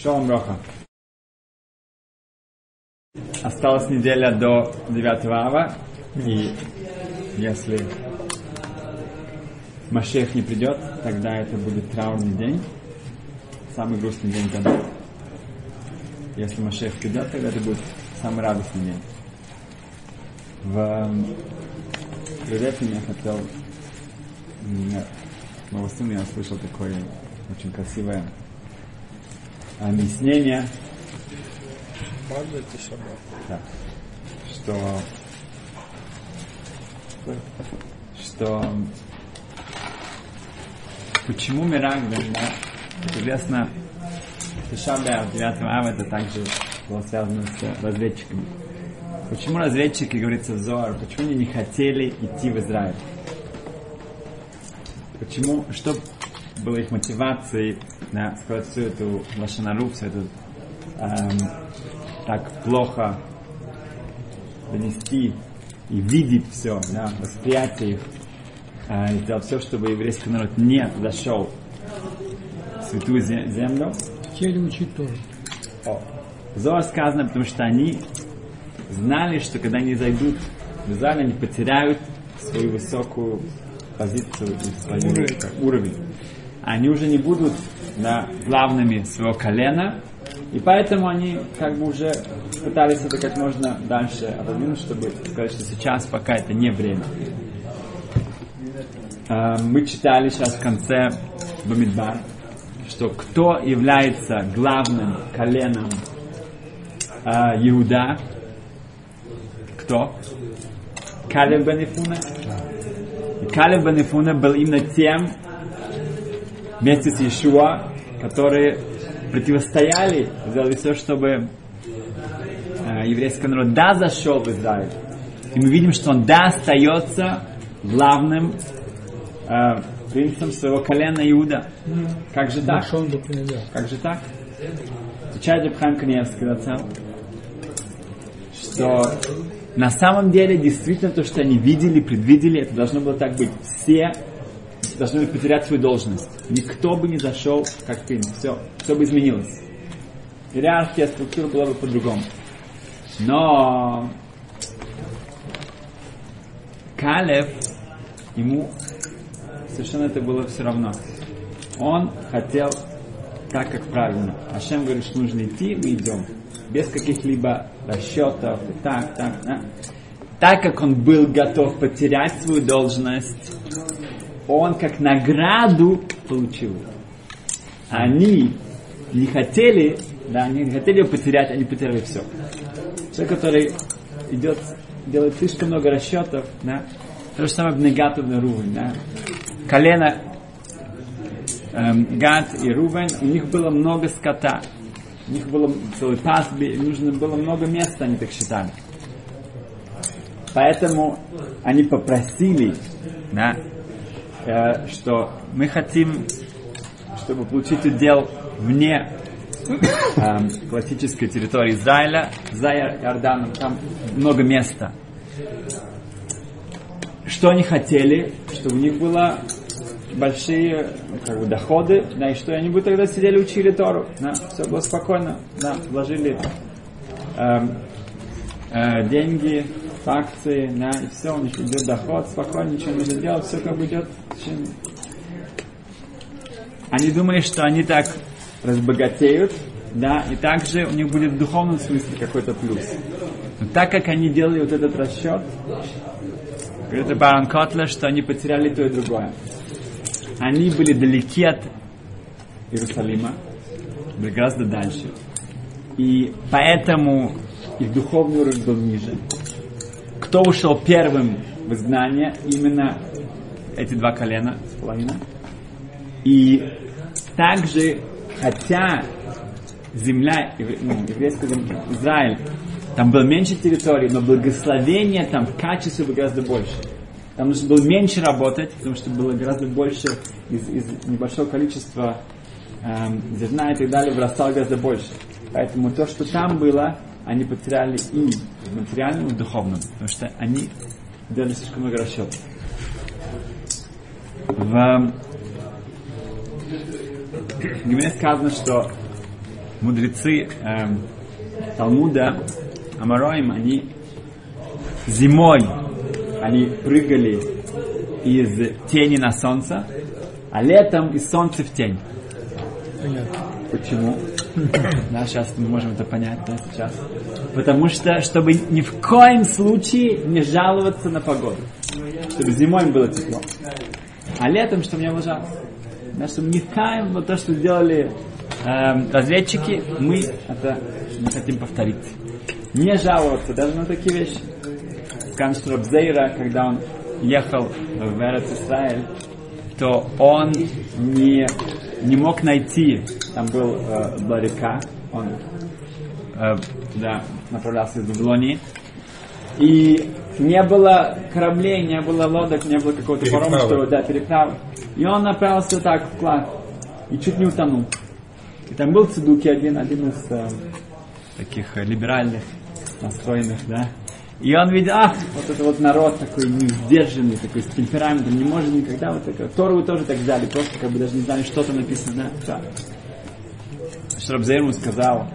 Шалом Броха. Осталась неделя до 9 ава, и если Машех не придет, тогда это будет траурный день, самый грустный день года. Если Машех придет, тогда это будет самый радостный день. В этим я хотел моего сына я слышал такое очень красивое объяснение. Да. Что что почему Мирагдан, да, известно, Шабя 9 ава это также было связано с разведчиками. Почему разведчики, говорится в Зоар, почему они не хотели идти в Израиль? Почему, что было их мотивацией да, сказать всю эту лошанару, всю эту эм, так плохо донести и видеть все, да, восприятие их, э, сделать все, чтобы еврейский народ не зашел в святую землю. Хотели учить тоже. О. Зоар сказано, потому что они знали, что когда они зайдут в Израиль, они потеряют свою высокую позицию и свой уровень. уровень. Они уже не будут да, главными своего колена, и поэтому они как бы уже пытались это как можно дальше отодвинуть, чтобы сказать, что сейчас пока это не время. А, мы читали сейчас в конце Бамидбар, что кто является главным коленом а, Иуда, кто? Калев Бенефуна. И Калев Бенефуна был именно тем, вместе с Иешуа, которые противостояли, сделали все, чтобы э, еврейский народ да зашел в Израиль. И мы видим, что он да остается главным э, принцем своего колена Иуда. Как же так? Как же так? Отвечает Абхам Каневский, что на самом деле действительно то, что они видели, предвидели, это должно было так быть. Все должны потерять свою должность. Никто бы не зашел как ты. Все, все бы изменилось. Иерархия, структура была бы по-другому. Но Калев, ему совершенно это было все равно. Он хотел так, как правильно. Ашем говорит, что нужно идти, мы идем. Без каких-либо расчетов, и так, так, да. Так как он был готов потерять свою должность, он как награду получил. Они не хотели, да, они не хотели ее потерять, они потеряли все. Человек, который идет, делает слишком много расчетов, да, то же самое Бнегату на Рувен, да. Колено эм, Гад и Рувен, у них было много скота. У них было целый пастби, нужно было много места, они так считали. Поэтому они попросили, да, что мы хотим, чтобы получить удел вне э, классической территории Израиля, за Иорданом, там много места. Что они хотели, чтобы у них было большие как бы, доходы, да, и что они бы тогда сидели учили Тору, да, все было спокойно, да, вложили э, э, деньги, акции, да, и все, у них идет доход, спокойно, ничего не нужно делать, все как бы идет. Они думали, что они так разбогатеют, да, и также у них будет в духовном смысле какой-то плюс. Но так как они делали вот этот расчет, говорит Барон Котлер, что они потеряли то и другое. Они были далеки от Иерусалима, были гораздо дальше. И поэтому их духовный уровень был ниже кто ушел первым в изгнание, именно эти два колена с половиной. И также, хотя земля, ну, еврейская земля, Израиль, там было меньше территории, но благословение там в качестве было гораздо больше. Там нужно было меньше работать, потому что было гораздо больше из, из небольшого количества эм, зерна и так далее, вырастало гораздо больше. Поэтому то, что там было, они потеряли и в материальном, и в духовном, потому что они делали слишком много расчетов. В Гимне сказано, что мудрецы эм, Талмуда Амароим, они зимой они прыгали из тени на солнце, а летом из солнца в тень. Понятно. Почему? Да, сейчас мы можем это понять, да, сейчас. Потому что, чтобы ни в коем случае не жаловаться на погоду. Чтобы зимой им было тепло. А летом, чтобы не было жалко. Да, чтобы ни в коем, вот то, что сделали эм, разведчики, мы это не хотим повторить. Не жаловаться даже на такие вещи. Скажем, что Рабзейра, когда он ехал в Эрец Исраэль, то он не, не мог найти, там был э, была река, он э, да, направлялся из Вавилонии, и не было кораблей, не было лодок, не было какого-то парома, что да, переправы. И он направился так вклад и чуть не утонул. И там был Цидуки один, один из э, таких э, либеральных настроенных, да. И он видел, ах, вот это вот народ такой несдержанный, такой с темпераментом, не может никогда вот такое. Тору тоже так взяли, просто как бы даже не знали, что там написано, да. да. Шрабзейр ему сказал,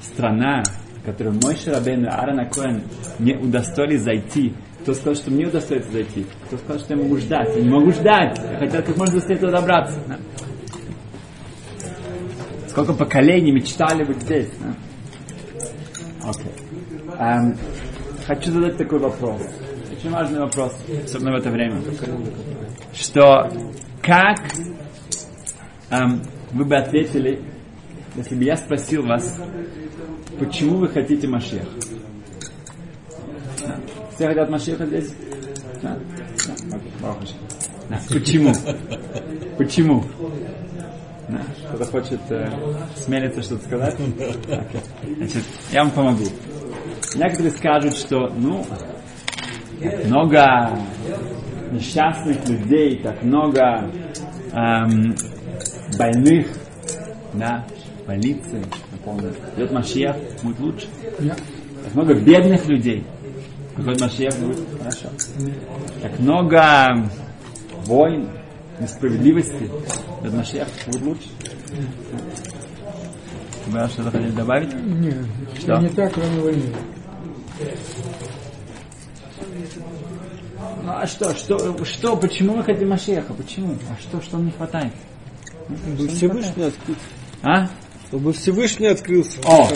страна, в которую мой Шарабейн и Аарон Коэн не удостоили зайти, кто сказал, что мне удостоится зайти? Кто сказал, что я могу ждать? Я не могу ждать. Я хотел как можно быстрее туда добраться. да. Сколько поколений мечтали быть здесь. да. Окей. Эм, хочу задать такой вопрос. Очень важный вопрос, особенно в это время. Что как эм, вы бы ответили, если бы я спросил вас, почему вы хотите Машех? Все хотят Машеха здесь? Почему? Почему? Кто-то хочет э, смелиться что-то сказать? Окей. Значит, я вам помогу. Некоторые скажут, что, ну, много несчастных людей, так много эм, больных, да, больнице, напомню. Идет Машиях, будет лучше. Я. Так много бедных людей. Приходит Машиях, будет хорошо. Так много войн, несправедливости. Идет Машиях, будет лучше. Вы что-то хотели добавить? Не, Что? не так, кроме войны. Ну а что, что, что, почему мы хотим Машеха? Почему? А что, что нам не хватает? Чтобы Всевышний открылся. А? Чтобы Всевышний открылся. О?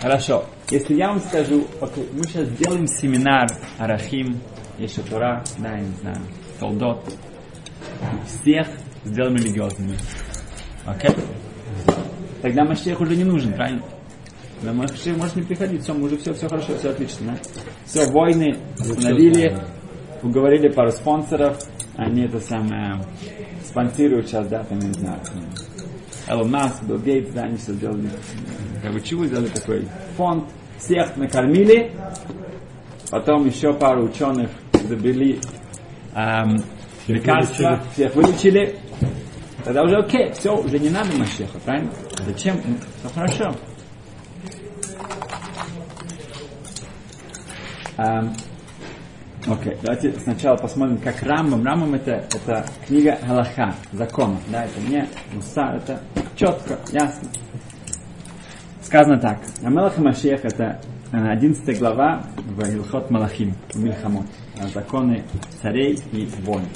Хорошо. Если я вам скажу, мы сейчас сделаем семинар Арахим, Ешатура, да, я не знаю, Толдот. Всех сделаем религиозными. Окей? Тогда Машех уже не нужен, правильно? Тогда Машех может не приходить, все, мы уже все, все хорошо, все отлично, да? Все, войны остановили, уговорили пару спонсоров, они это самое спонсируют сейчас, да, там, не знаю, Элон Маск, Билл Гейтс, да, они все сделали, как бы чего сделали такой фонд, всех накормили, потом еще пару ученых изобрели эм, лекарства, всех вылечили, тогда уже окей, все, уже не надо Машеха, правильно? Зачем? Ну, Все хорошо. Эм, Окей, давайте сначала посмотрим, как Рамбам. Рамбам это, это книга Галаха, закона. Да, это не Муса, это четко, ясно. Сказано так. Амелах Машех это э, 11 глава в Илхот Малахим, Мильхамот. э, Законы царей и войн.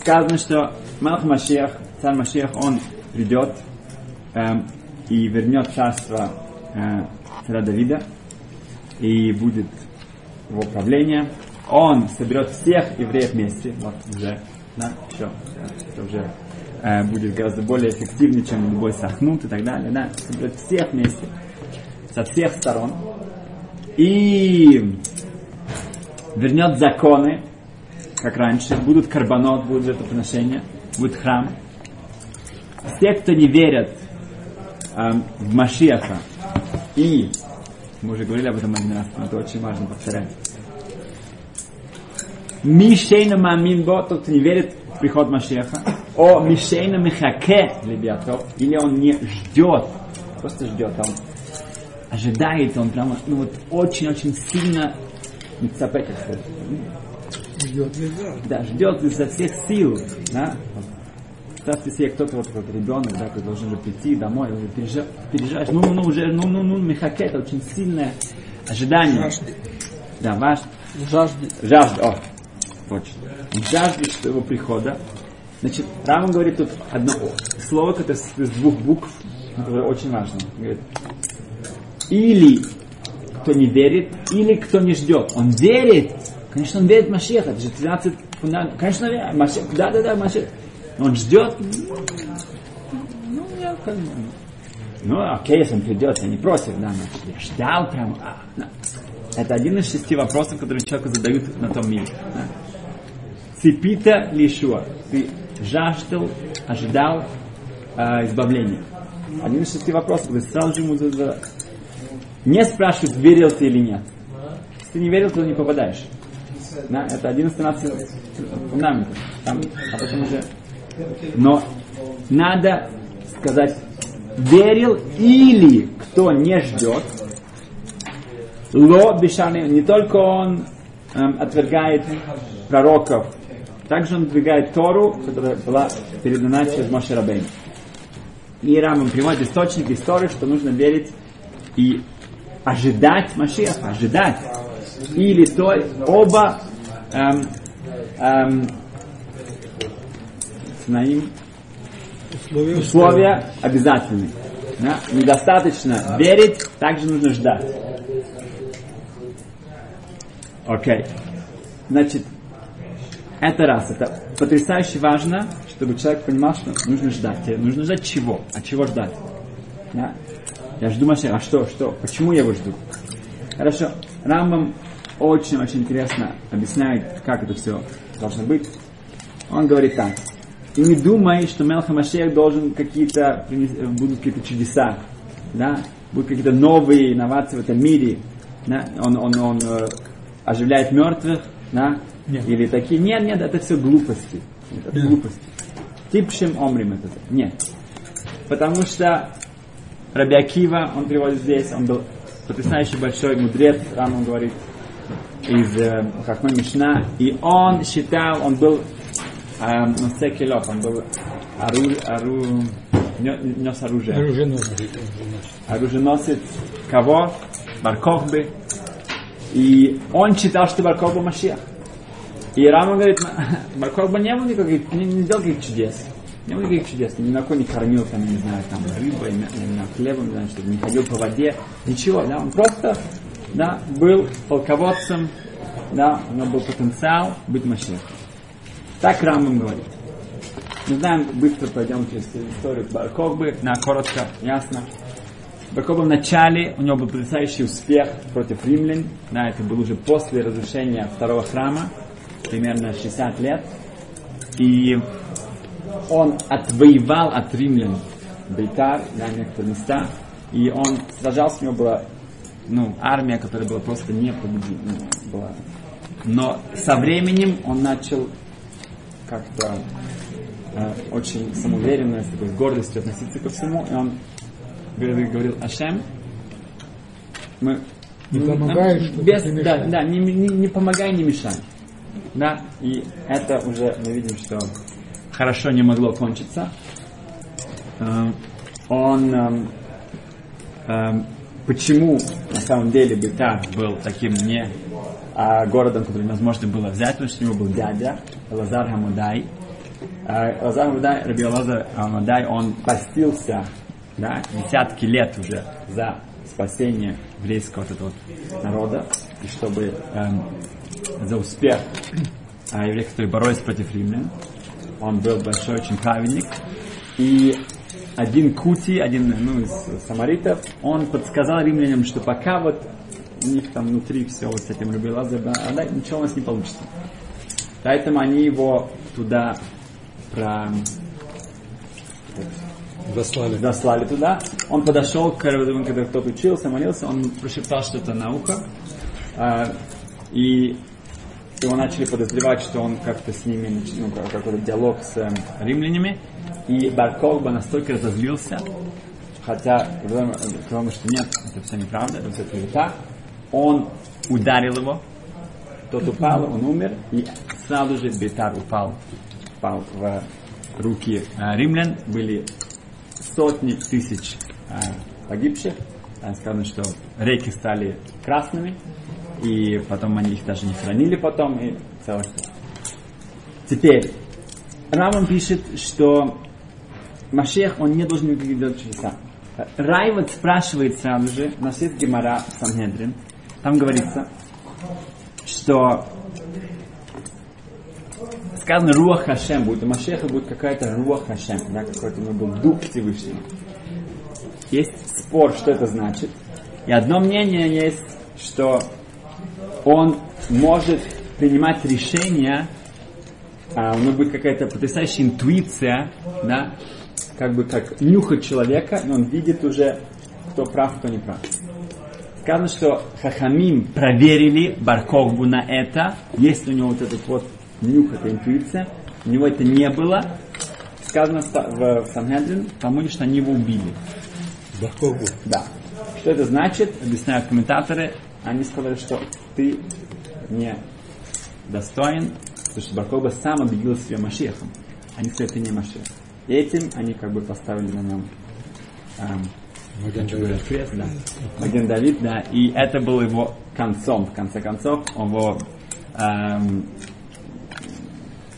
Сказано, что Малах Машех, царь Машех, он придет эм, и вернет царство э, царя Давида и будет его правление. Он соберет всех евреев вместе. Вот уже, да, все. Это уже э, будет гораздо более эффективнее, чем любой сахнут и так далее. Да, соберет всех вместе. Со всех сторон. И вернет законы, как раньше. Будут карбонот, будет жертвоприношение, будет храм. Все, кто не верят эм, в Машиаха и мы уже говорили об этом один раз, но это очень важно повторять. Мишейна мамин бо, тот, кто не верит в приход Машеха. О мишейна михаке лебиатов. Или он не ждет, просто ждет, а он ожидает, он прямо, ну вот очень-очень сильно мицапе, как сказать. Ждет. Да, ждет изо всех сил. Да? Представьте себе, кто-то вот как ребенок, да, который должен уже прийти домой, уже пережа- переживаешь, ну, ну, ну, уже, ну, ну, ну, Михаке, это очень сильное ожидание. Жаждет. Да, ваш, Жаждет. жажда, о, точно. Он жаждет что его прихода. Значит, Рама говорит тут одно слово, которое состоит из двух букв, которое очень важно. Говорит, или кто не верит, или кто не ждет. Он верит, конечно, он верит в Машеха, это же 13 фундаментов. Конечно, Машех, да, да, да, Машех. Он ждет, ну, я как бы, ну, окей, если он придет, я не против, да, но я ждал прям, а, да. Это один из шести вопросов, которые человеку задают на том мире. Да. Цепита лишуа. Ты жаждал, ожидал э, избавления. Один из шести вопросов, который сразу же ему задают. Не спрашивают, верил ты или нет. Если ты не верил, то не попадаешь. Да, это один из 13 фундаментов. Там, а потом уже... Но надо сказать, верил или кто не ждет, Ло Бишаны, не только он эм, отвергает пророков, также он отвергает Тору, которая была передана через Моше Рабейн. И Рамам приводит источник истории, что нужно верить и ожидать Машиаха, ожидать. Или то оба эм, эм, знаем, Условия. условия обязательны. Да? Недостаточно верить, также нужно ждать. Окей. Значит, это раз. Это потрясающе важно, чтобы человек понимал, что нужно ждать. Тебе Нужно ждать чего? А чего ждать? Да? Я жду Машеха. А что? Что? Почему я его жду? Хорошо. Рамбам очень-очень интересно объясняет, как это все должно быть. Он говорит так. И не думай, что Мелха Машех должен какие-то, принес- будут какие-то чудеса, да, будут какие-то новые инновации в этом мире, да, он, он, он э, оживляет мертвых, да, Нет. или такие, нет, нет, это все глупости, Нет, это Да. глупости. Типшим омрим это, нет. Потому что Раби Акива, он приводит здесь, он был потрясающий большой мудрец, там он говорит, из э, Хахман Мишна, и он считал, он был э, Носе Келов, он был ору, ору, нес оружие. Оруженосец. Оруженосец кого? Баркохбы. И он считал, что Баркохба Машех. И Рама говорит, Баркохба не был никаких, не, не сделал никаких чудес. Не было никаких чудес. Ни на кого не кормил, там, не знаю, там, рыбой, не знаю, хлебом, не знаю, что не ходил по воде. Ничего, да, он просто, да, был полководцем, да, у него был потенциал быть Машехом. Так Рамбам говорит. Не знаем, быстро пойдем через историю Баркохбы, на коротко, ясно. Баркохба в начале, у него был потрясающий успех против римлян, да, это был уже после разрушения второго храма, примерно 60 лет. И он отвоевал от римлян Бейтар, да, некоторые места, и он сражался, у него была ну, армия, которая была просто непобедима. была. Но со временем он начал как-то э, очень самоуверенно, с такой гордостью относиться ко всему, и он говорил, говорил Ашем, мы Не ну, помогаешь, нам без, не да, да, не, не, не помогай, не мешай. Да, и это уже мы видим, что хорошо не могло кончиться. Э, Он эм, эм, почему на самом деле Бетар был таким не а, городом, который невозможно было взять, потому что у него был дядя Лазар Хамудай. Лазар Хамудай, Раби Лазар Хамудай, он постился да, десятки лет уже за спасение еврейского вот этого народа, и чтобы эм, за успех а, евреев, которые боролись против римлян. Он был большой очень праведник. И один Кути, один ну, из самаритов, он подсказал римлянам, что пока вот у них там внутри все вот с этим Раби Лазар ничего у нас не получится. Поэтому они его туда про... Заслали. дослали туда. Он подошел, к Равину, когда кто-то учился, молился, он прошептал что-то на ухо. а, и его начали подозревать, что он как-то с ними, ну, как- какой-то диалог с эм, римлянами. И Барколба настолько разозлился, хотя говорим, что нет, это все неправда, это все клевета. Он ударил его, тот упал, он умер, и сразу же Бетар упал, упал в руки римлян, были сотни тысяч погибших. Сказано, что реки стали красными, и потом они их даже не хранили потом, и целое. Теперь, Раман пишет, что Машех, он не должен никаких делать чудеса. Райват спрашивает сразу же, у нас есть Гемара Сангедрин, там говорится, что сказано Руах Хашем будет, у Машеха будет какая-то Руах Хашем, да, какой-то у него был дух Всевышнего. Есть спор, что это значит. И одно мнение есть, что он может принимать решения, а у него будет какая-то потрясающая интуиция, да, как бы как нюхать человека, но он видит уже, кто прав, кто не прав. Сказано, что Хахамим проверили Барковбу на это, есть у него вот этот вот нюх, эта интуиция, у него это не было. Сказано в, Санхедрин, по-моему, что они его убили. Барковбу. Да. Что это значит? Объясняют комментаторы. Они сказали, что ты не достоин, потому что Баркоба сам объявил себя Машехом. Они сказали, ты не Машех. И этим они как бы поставили на нем эм, Маген Давид. крест, да. Маген Давид, да. И это был его концом. В конце концов, он его эм,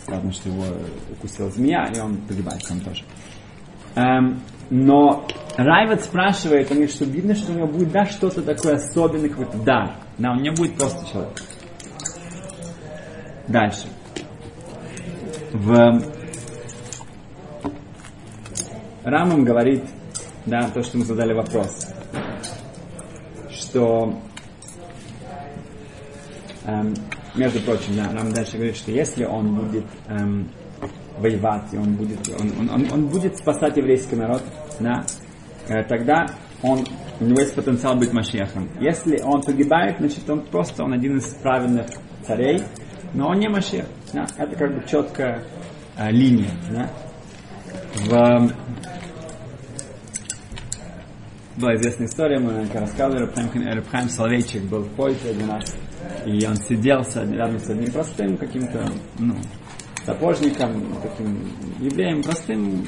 сказано, что его укусила змея, и он погибает сам тоже. Эм, но Райват спрашивает, он говорит, что видно, что у него будет да, что-то такое особенное, какой-то дар. Да, он не будет просто человек. Дальше. В Рамам говорит, да, то, что мы задали вопрос, что эм, между прочим, да, Рам дальше говорит, что если он будет эм, воевать, и он будет, он, он, он, он будет спасать еврейский народ, да, э, тогда он, у него есть потенциал быть Машехом. Если он погибает, значит он просто он один из правильных царей, но он не Машех. Да, это как бы четкая э, линия. Да. В, была известная история, мы рассказывали, Рабхайм Соловейчик был в поезде один раз, и он сидел рядом с одним простым каким-то, ну, сапожником, таким евреем, простым,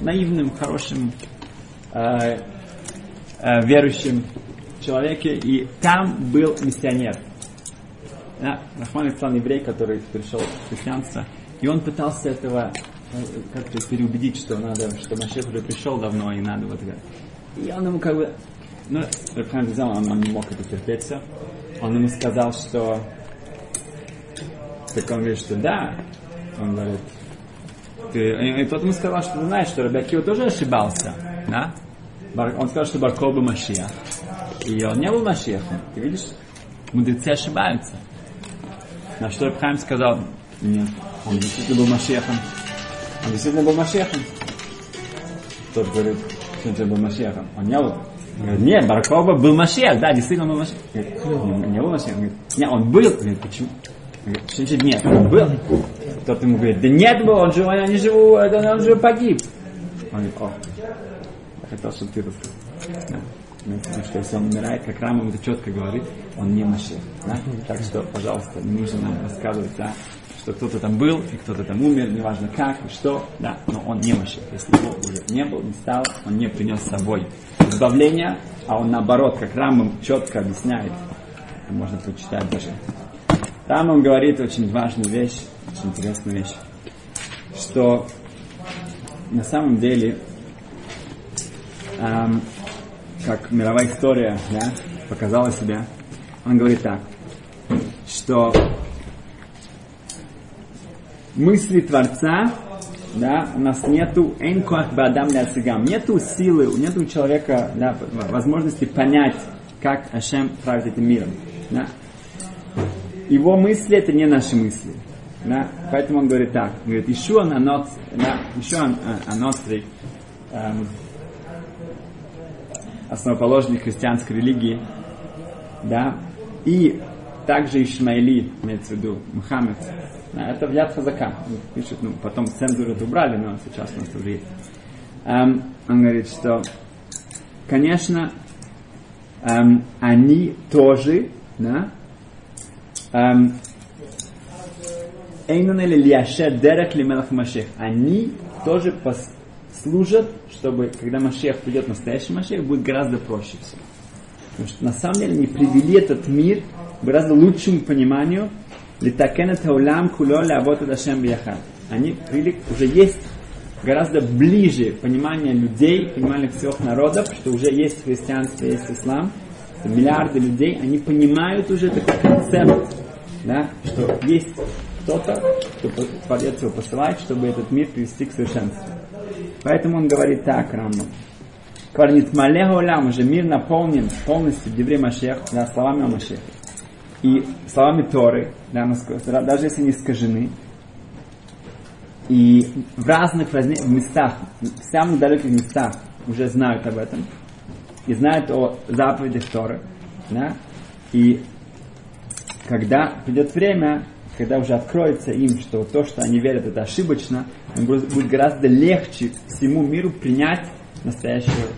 наивным, хорошим, э, э, верующим человеке, и там был миссионер. Да, Рахман Ислам еврей, который пришел в христианство, и он пытался этого э, как-то переубедить, что надо, что Машех уже пришел давно, и надо вот это. Он ему как бы, ну, Рахман взял, он, он не мог это терпеть все. Он ему сказал, что так он говорит, что да. Он говорит, ты... И, и тот ему сказал, что ты знаешь, что Рабиакива тоже ошибался. Да? Он сказал, что Барков был Машиах. И он не был Машиахом. Ты видишь, мудрецы ошибаются. На что Рабхайм сказал, нет, он действительно был Машиахом. Он действительно был Машиахом. Тот говорит, что он был Машиахом. Он не был. Нет, Баркова был Машиах, да, действительно был. Говорит, не, был говорит, нет, он был. Говорит, почему? Говорит, нет, он был. Тот ему говорит, да нет был, он же, он, не живу, он, же погиб. Он говорит, о, хотел, чтобы ты рассказал. Да. В виду, что если он умирает, как Рамам это четко говорит, он не Машех. Да? Так что, пожалуйста, не нужно нам рассказывать, да, что кто-то там был, и кто-то там умер, неважно как и что, да, но он не Машех. Если его уже не был, не стал, он не принес с собой избавления, а он наоборот, как Рамам четко объясняет, можно прочитать даже. Там он говорит очень важную вещь, очень интересную вещь, что на самом деле эм, как мировая история да, показала себя, он говорит так, что мысли Творца, да, у нас нету энкуах бадам ляцигам, нету силы, нету у человека да, возможности понять, как Ашем правит этим миром. Да. Его мысли это не наши мысли. Да? Поэтому он говорит так, он говорит, еще анот, да, еще анотрик, эм, основоположник христианской религии, да, и также Ишмаили, имеется в виду Мухаммед, это в Яд Хазака, пишет, ну, потом цензуру это убрали, но сейчас у нас уже. Эм, он говорит, что, конечно, эм, они тоже, да, эм. Они тоже служат, чтобы, когда Машех придет, настоящий Машех, будет гораздо проще все. Потому что на самом деле они привели этот мир к гораздо лучшему пониманию Литакен таулам куло лавот дашем бияхад. Они привели, уже есть гораздо ближе понимание людей, понимание всех народов, что уже есть христианство, есть ислам, что миллиарды людей, они понимают уже такой концепт, да, что есть кто-то, кто Творец его посылает, чтобы этот мир привести к совершенству. Поэтому он говорит так, Рамбам. Кварнит малеха улям, уже мир наполнен полностью Девре Машех, да, словами о Машехе. И словами Торы, да, даже если они искажены, и в разных разне- местах, в самых далеких местах уже знают об этом, и знают о заповедях Торы, да, и когда придет время, когда уже откроется им, что то, что они верят, это ошибочно, им будет гораздо легче всему миру принять настоящую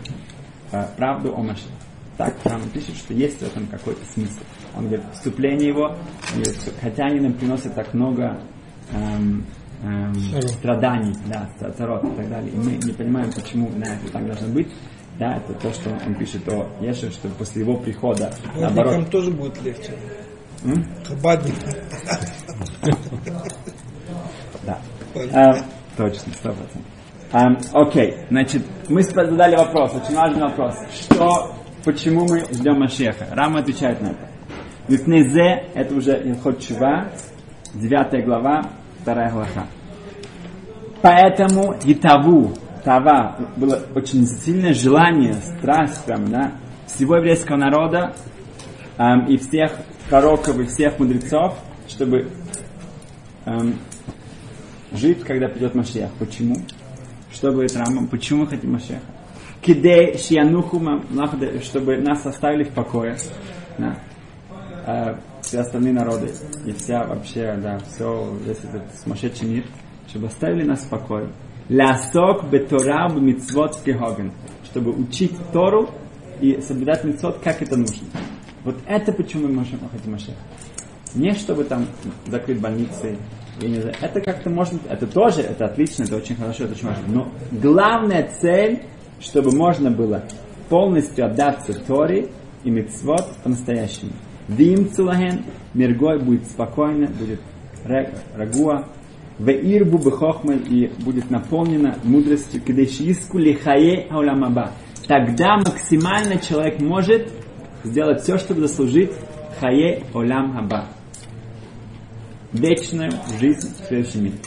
э, правду о Машине. Так там пишет, что есть в этом какой-то смысл. Он говорит, вступление его, он говорит, что хотя они нам приносят так много эм, эм, страданий, да, ца- царот и так далее, и мы не понимаем, почему на это так должно быть, да, это то, что он пишет о Еше, что после его прихода, наоборот, Хабадникам тоже будет легче. М? Хабадникам. Да. А, точно, сто процентов. Ам, Окей, значит, мы задали вопрос, очень важный вопрос. Что, почему мы ждем Машеха? Рама отвечает на это. Юкнезе, это уже Илхот Чува, 9 глава, 2 глава. Поэтому и Таву, Тава, было очень сильное желание, страсть прям, да, всего еврейского народа ам, и всех пророков и всех мудрецов, чтобы ам, жить, когда придет Машех. Почему? Что говорит Рамбам? Почему мы хотим Машеха? Кидей шиянуху мамлахде, чтобы нас оставили в покое. Да. А, все остальные народы и вся вообще, да, все, весь этот сумасшедший мир, чтобы оставили нас в покое. Лясок бетора мицвот кехоген, чтобы учить Тору и соблюдать мицвот, как это нужно. Вот это почему мы можем хотим Машеха. Не чтобы там закрыть больницы, это как-то можно, это тоже, это отлично, это очень хорошо, это очень важно. Но главная цель, чтобы можно было полностью отдаться Торе и Мицвот по-настоящему. Вим цулаген, миргой будет спокойно, будет рагуа, в ирбу бехохмаль и будет наполнена мудростью, кедешиску лихае ауламаба. Тогда максимально человек может сделать все, чтобы заслужить хае олам хаба вечную жизнь в следующем мире.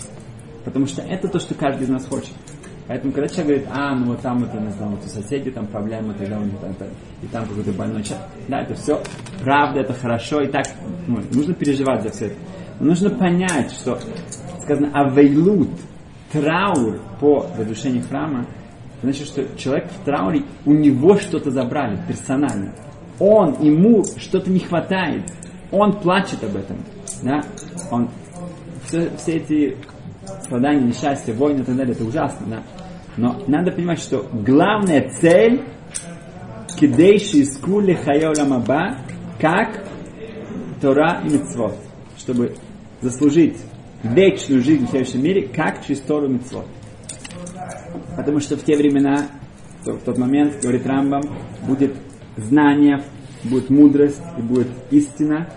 Потому что это то, что каждый из нас хочет. Поэтому, когда человек говорит, а, ну вот там это, не знаю, вот у соседей там проблемы, тогда них там, это, и там какой-то больной человек. Да, это все правда, это хорошо, и так, ну, нужно переживать за все это. Но нужно понять, что сказано авейлут, траур по разрушению храма, значит, что человек в трауре, у него что-то забрали персонально. Он, ему что-то не хватает. Он плачет об этом. Да? Он, все, все эти страдания, несчастья, войны и так далее, это ужасно, да. Но надо понимать, что главная цель кидейши из кули хаба, как Тора и Мицвод, чтобы заслужить вечную жизнь в следующем мире, как через Тору и Мицвод. Потому что в те времена, в тот момент, говорит Рамбам, будет знание, будет мудрость и будет истина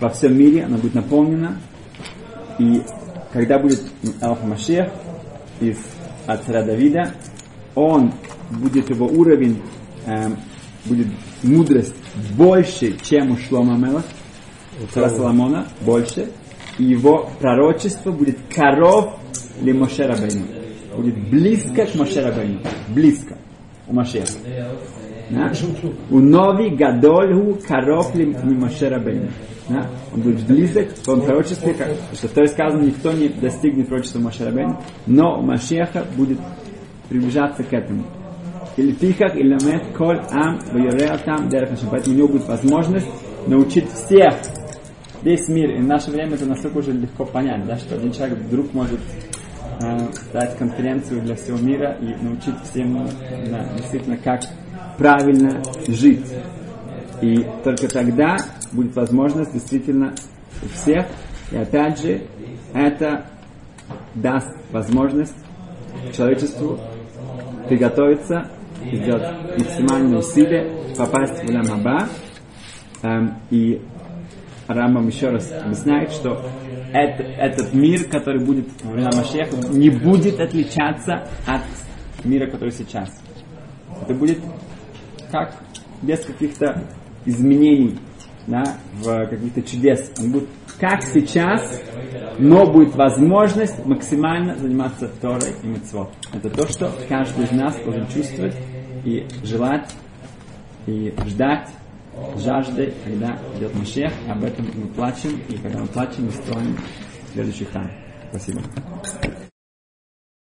во всем мире, она будет наполнена. И когда будет Алфа Машех из от царя Давида, он будет его уровень, эм, будет мудрость больше, чем у Шлома Мелах, у царя Соломона, больше, и его пророчество будет коров ли Моше Рабейну. Будет близко к Моше Рабейну. Близко. У Машеха. Да? У нови гадольгу коров ли Моше Рабейну. Да? Он будет близок в том пророчестве, как, что то есть сказано, никто не достигнет пророчества Моше Рабейну, но Машеха будет приближаться к этому. Или тихах, или намет, коль, ам, там. Поэтому у него будет возможность научить всех, весь мир. И в наше время это настолько уже легко понять, да, что один человек вдруг может э, дать конференцию для всего мира и научить всем да, действительно, как правильно жить. И только тогда будет возможность действительно у всех И опять же, это даст возможность человечеству приготовиться, сделать максимальные усилия, попасть в Ламаба. Эм, и Рамбам еще раз объясняет, что это, этот мир, который будет во времена не будет отличаться от мира, который сейчас. Это будет как без каких-то изменений, да, в каких-то чудес. Он будет как сейчас, но будет возможность максимально заниматься Торой и Митцвот. Это то, что каждый из нас должен чувствовать и желать, и ждать жажды, когда идет Машех. Об этом мы плачем, и когда мы плачем, мы строим следующий храм. Спасибо.